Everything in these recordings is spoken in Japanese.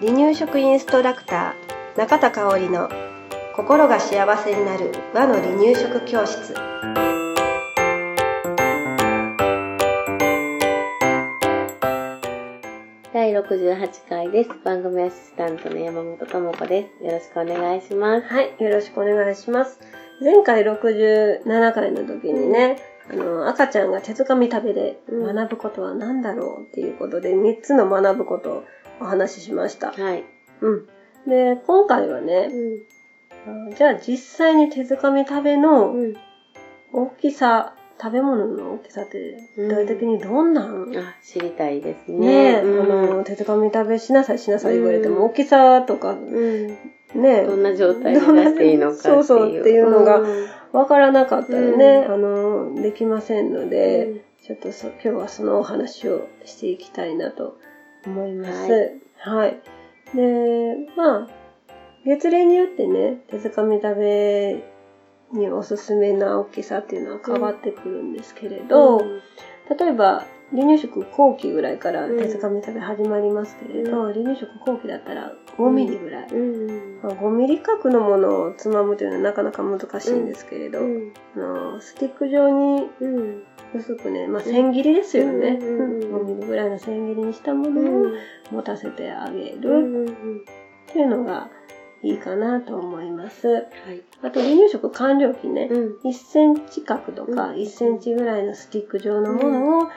離乳食インストラクター中田香織の心が幸せになる和の離乳食教室第68回です。番組アシスタントの山本智子です。よろしくお願いします。はいよろしくお願いします前回67回の時にね、あの赤ちゃんが手づかみ食べでうん学ぶことは何だろうっていうことで3つの学ぶことをお話ししましたはい。うんで今回はねあじゃあ実際に手づかみ食べのうん。大きさ食べ物の大きさって具体的にどんなん、あ、知りたいですねえ、ね。うんあの、手づかみ食べしなさいしなさい言われても、大きさとか、うん。ねどんな状態に出していいのかっていう。そうそうっていうのがうんわからなかったらね、うん。あの、できませんので、ちょっとそ今日はそのお話をしていきたいなと思います。ははい。で、まあ、月齢によってね、手づかみ食べにおすすめな大きさっていうのは変わってくるんですけれど、うん。例えば、離乳食後期ぐらいからうん手づかみ食べ始まりますけれど、うん離乳食後期だったら5ミリぐらい。うん。まあ、5ミリ角のものをつまむというのはなかなか難しいんですけれど、うん。あのスティック状にうん。薄くね、まあ、千切りですよね、うんうんうん5ミリぐらいの千切りにしたもうのをん。持たせてあげうるん。っていうのがいいかなと思います。はい。あと離乳食完了期ね、うん。1センチ角とかうん1センチぐらいのスティック状のものを、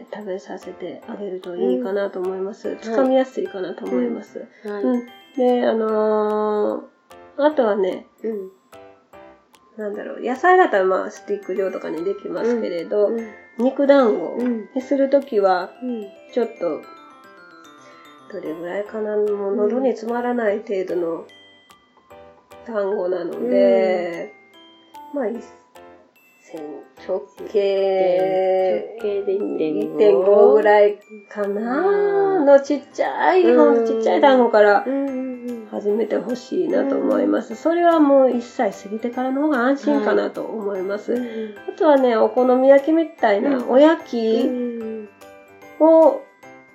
えー食べさせてあげるといいかなと思います。つかみやすいかなと思います。はい。うんで、あのーあとはね、うん。なんだろう、野菜だったらまあスティック状とかにできますけれど、うん。肉団子うんにするときは、うん。ちょっと、どれぐらいかな、もう喉に詰まらない程度の団子なので、まあ、1直径、直径で1.5 1.5ぐらいかなのちっちゃい、ちっちゃい団子から始めてほしいなと思います。それはもう1歳過ぎてからの方が安心かなと思います。うん。あとはね、お好み焼きみたいなお焼き。を、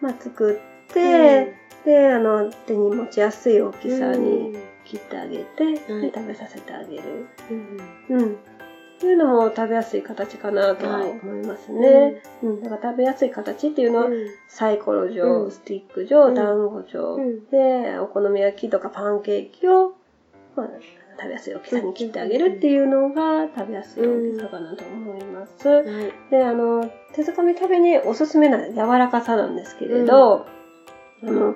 まあ、作って、で、あの、手に持ちやすい大きさに切ってあげて、食べさせてあげる。うん。うん。っていうのも食べやすい形かなとははい思いますね。うん。だから食べやすい形っていうのは、サイコロ状、うんスティック状、うん団子状、うんで、お好み焼きとかパンケーキを、まあ、食べやすい大きさに切ってあげるっていうのが食べやすい大きさかなと思います。はい。で、あの、手づかみ食べにおすすめな柔らかさなんですけれど、あの、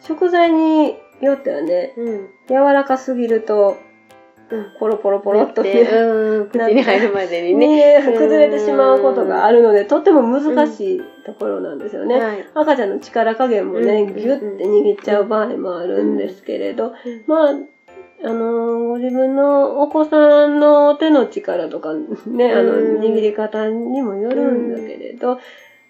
食材によってはね、うん。柔らかすぎると、ポロポロポロっとでね、うん。口に入るまでにね。ね崩れてしまうことがあるので、とっても難しいところなんですよね。はい。赤ちゃんの力加減もね、うん。ギュッて握っちゃう場合もあるんですけれど、まあ、あの、ご自分のお子さんの手の力とかね、あの、うん。握り方にもよるんだけれど、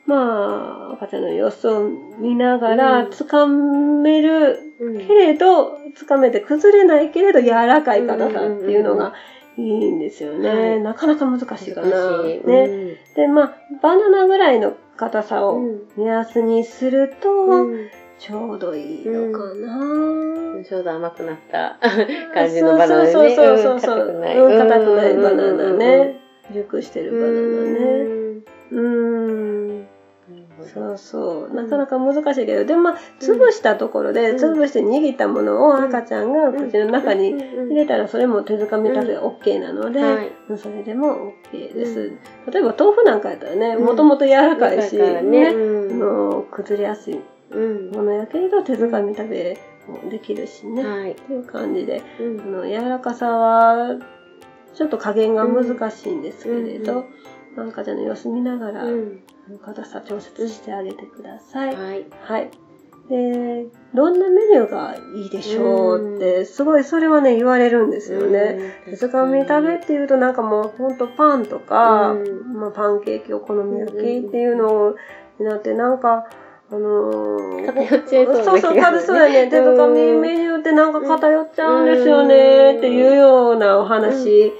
まあ、赤ちゃんの様子を見ながら、うん掴めるうんけれど、掴めて崩れないけれど柔らかい硬さっていうのがいいんですよね。はいなかなか難しいかな。難しい。ね。で、まあ、バナナぐらいの硬さをうん目安にすると、うん。ちょうどいいのかな。ちょうど甘くなった感じのバナナね。そうそうそうそう。硬くない。うん硬くないバナナうんうんうんね。熟してるうバナナね。ん。うーん。そそう。そう。んなかなか難しいけど、でもまあ、潰したところで、うん。潰して握ったものを赤ちゃんが口の中に入れたら、それも手づかみ食べ OK なので、はい。それでも OK です。うん。例えば豆腐なんかやったらね、うん。もともと柔らかいし、ね。の崩れやすいうん。ものやけれど手づかみ食べもできるしね、はい。っていう感じでうん。あの柔らかさはちょっと加減が難しいんですけれど、赤ちゃんの様子見ながら、の硬さ調節してあげてください。はい。はい。で、どんなメニューがいいでしょうって、すごいそれはね、言われるんですよね。手づかみ食べっていうとなんかもうほんとパンとか、うんまあ、パンケーキ、お好み焼きっていうのになって、なんか、あのー、偏っちゃいそうな気がそうそう、偏そうやね。手づかみメニューってなんか偏っちゃうんですよね、っていうようなお話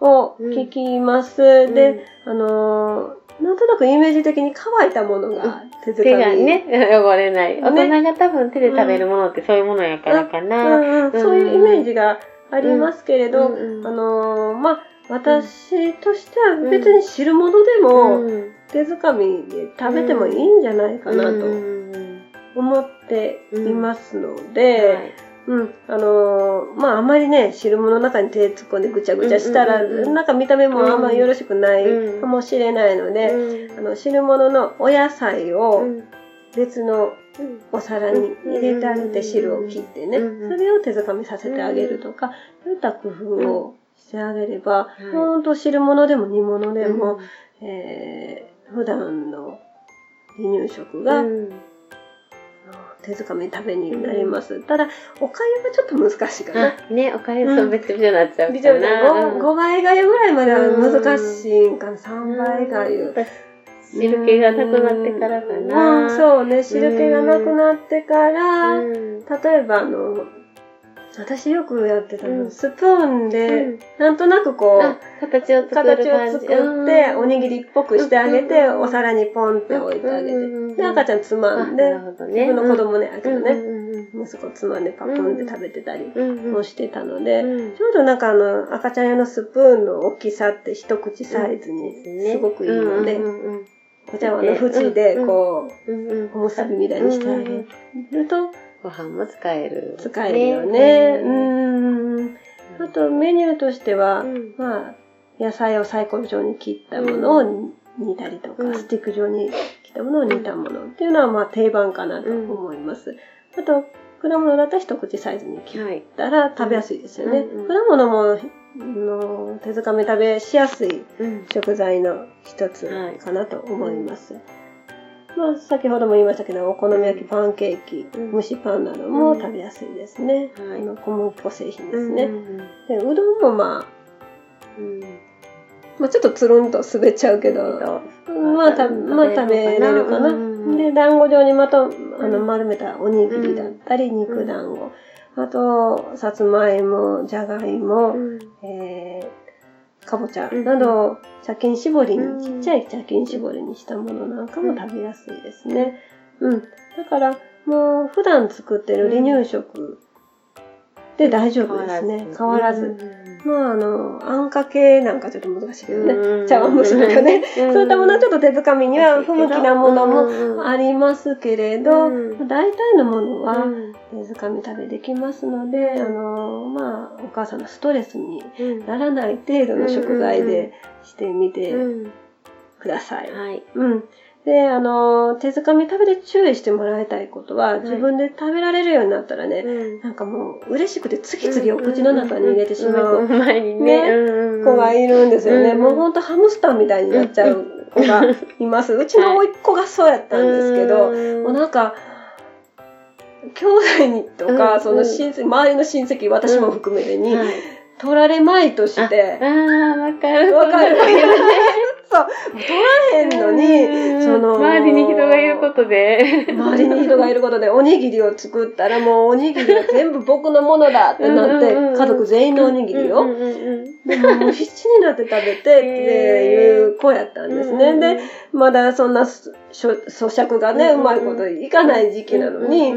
を聞きます。で、あのー、なんとなくイメージ的に乾いたものが手づかみ。手がね、汚れない。大人が多分手で食べるものってそういうものやからかな。うん。うん、そういうイメージがありますけれど、うん。うんあのーまあ、私としては別に汁物でもうん。手づかみで食べてもいいんじゃないかなうん。とうん。思っていますのうん。で、はいうん、あのーまあ、あまりね、汁物の中に手突っ込んでぐちゃぐちゃしたら、なんか見た目もあんまりよろしくないうんかもしれないので、うん。あの、汁物のお野菜うをん。別のうんお皿に入れてあげて汁を切ってね、それを手づかみさせてあげるとか、そういった工夫をしてあげれば、い。ほんと汁物でも煮物でも、うん。えー普段の離乳食が、うん手づかみ食べになります。ただ、おかゆはちょっと難しいかな。あ、ね、おかゆそう、べちゃべちゃになっちゃうビジョンでかな。5, 5倍がゆぐらいまでは難しいんかな。3倍がゆ。汁気がなくなってからかな。うん、そうね。汁気がなくなってから、うん例えばあの、私よくやってたの、うん。スプーンうでん、なんとなくこあう、形を作る形感じ。を作って、おにぎりっぽくしてあげて、うん。お皿にポンって置いてあげて。うんで、赤ちゃんつまんでね。自分の子供ね、あけどね、うん。息子つまんでパクンって食べてたりもしてたので、うん。ちょうどなんかあの、赤ちゃん用のスプーンの大きさって一口サイズにすごくいいので、お茶碗の縁でこう、おむすびみたいにしてあげるとご飯も使える。使えるよね。ううんん。あとメニューとしては、うんまあ、野菜をサイコロ状に切ったものを煮たりとか、うんスティック状に切ったものを煮たものっていうのはまあ定番かなと思います。あと、果物だったら一口サイズに切っはい。たら食べやすいですよね。うんうん果物も、の手づかみ食べしやすいうん食材の一つかなと思います。まあ、先ほども言いましたけど、お好み焼き、パンケーキ、うん。蒸しパンなども食べやすいですね。はい。あの小麦粉製品ですね。うんでうどんもまあ、うん。まあ、ちょっとつるんと滑っちゃうけど、まあ、たまあ、食べれるかな。うんで、団子状にまた、あの、丸めたおにぎりだったり、肉団子。あと、さつまいも、じゃがいも、うん。えー、かぼちゃうんなど、茶巾絞りうんに、ちっちゃい茶巾絞りにしたものなんかも食べやすいですね。うん。だから、もう、普段作ってる離乳食で大丈夫ですね。変わらず。まあ、あの、あんかけなんかちょっと難しいけどね。うん茶碗蒸しとかね。うんそういったものはちょっと手づかみには不向きなものももありますけれど、うん大体のものはうん手づかみ食べできますので、あの、まあ、お母さんのストレスにうん。ならない程度の食材でしてみてうん。ください。はい。うん。で、あの、手づかみ食べで注意してもらいたいことは、い。自分で食べられるようになったらね、うん。なんかもう嬉しくて次々お口の中に入れてしまうね。ね。子がいるんですよね。うん。もうほんとハムスターみたいになっちゃう子がいます。うちの甥っ子がそうやったんですけど、もうなんか、兄弟にとか、うんその親戚、周りの親戚、私も含めてに、はい取られまいとして、ああ、わかる。わかる取らへんのに、その、周りに人がいることで。周りに人がいることで、おにぎりを作ったら、もうおにぎりが全部僕のものだってなって家族全員のおにぎりを。でももう必死になって食べてっていう子やったんですね。で、まだそんなそ咀嚼がね、ううんまいこといかない時期なのに、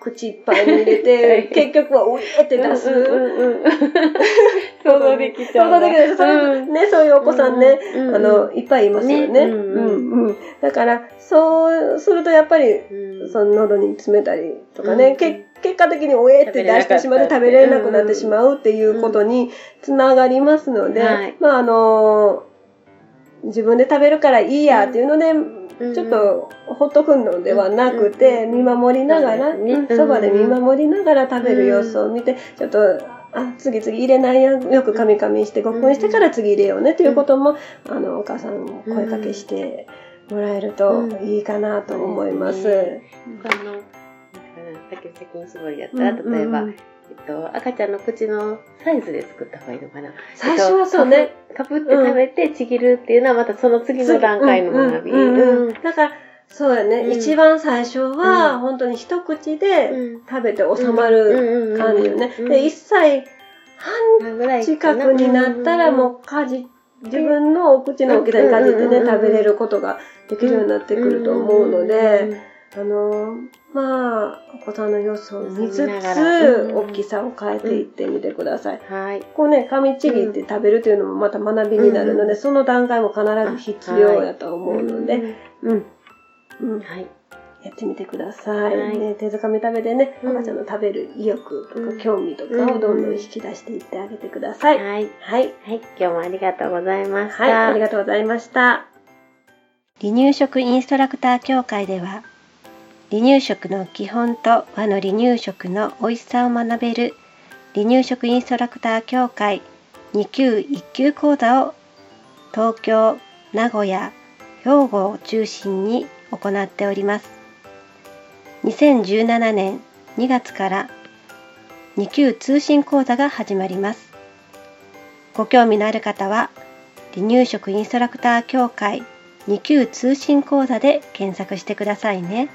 口いっぱいに入れて、結局はおえって出す。想像できちゃう想像できる。そうね、そういうお子さんね、あの、いっぱいいますよね。ね。ううん。んうん。だから、そうするとやっぱり、うん。その喉に詰めたりとかね、結果的におえって出してしまって食べれなくなってしまうっていうことにつながりますので、はい。まああの自分で食べるからいいやっていうので、うん。ちょっとほっとくのではなくて、うん見守りながら、そばで見守りながら食べる様子を見て、ちょっと、あ、次々入れないや、よく噛み噛みして、ごっくんしてから次入れようねということも、あの、お母さんも声かけしてもらえるといいかなと思います。うんあの、なんかなさっきの茶巾絞りやったら、例えば、うんうんえっと、赤ちゃんの口のサイズで作った方がいいのかな？最初はそうね。えっと。かぶって食べてちぎるっていうのはまたその次の段階の学び。だから、そうやね、うん。一番最初は、うん。本当に一口でうん。食べて収まる感じよね。うん。で、1歳半ぐらいかな。近くになったらもうかじっ自分のお口の大きさにかじってね、食べれることができるようになってくると思うので、あの、まあ、お子さんの様子を見つつ、うん大きさを変えていってみてください。はい。こうね、噛みちぎって食べるというのもまた学びになるので、その段階も必ず必要やと思うので、うん、うん、はい。やってみてください。はいね、手づかみ食べでね、うん赤ちゃんの食べる意欲とうんか興味とかをどんどん引き出していってあげてください。はい。はい。はい。今日もありがとうございました。はい、ありがとうございました。離乳食インストラクター協会では、離乳食の基本と和の離乳食の美味しさを学べる離乳食インストラクター協会2級1級講座を東京、名古屋、兵庫を中心に行っております。2017年2月から2級通信講座が始まります。ご興味のある方は、離乳食インストラクター協会2級通信講座で検索してくださいね。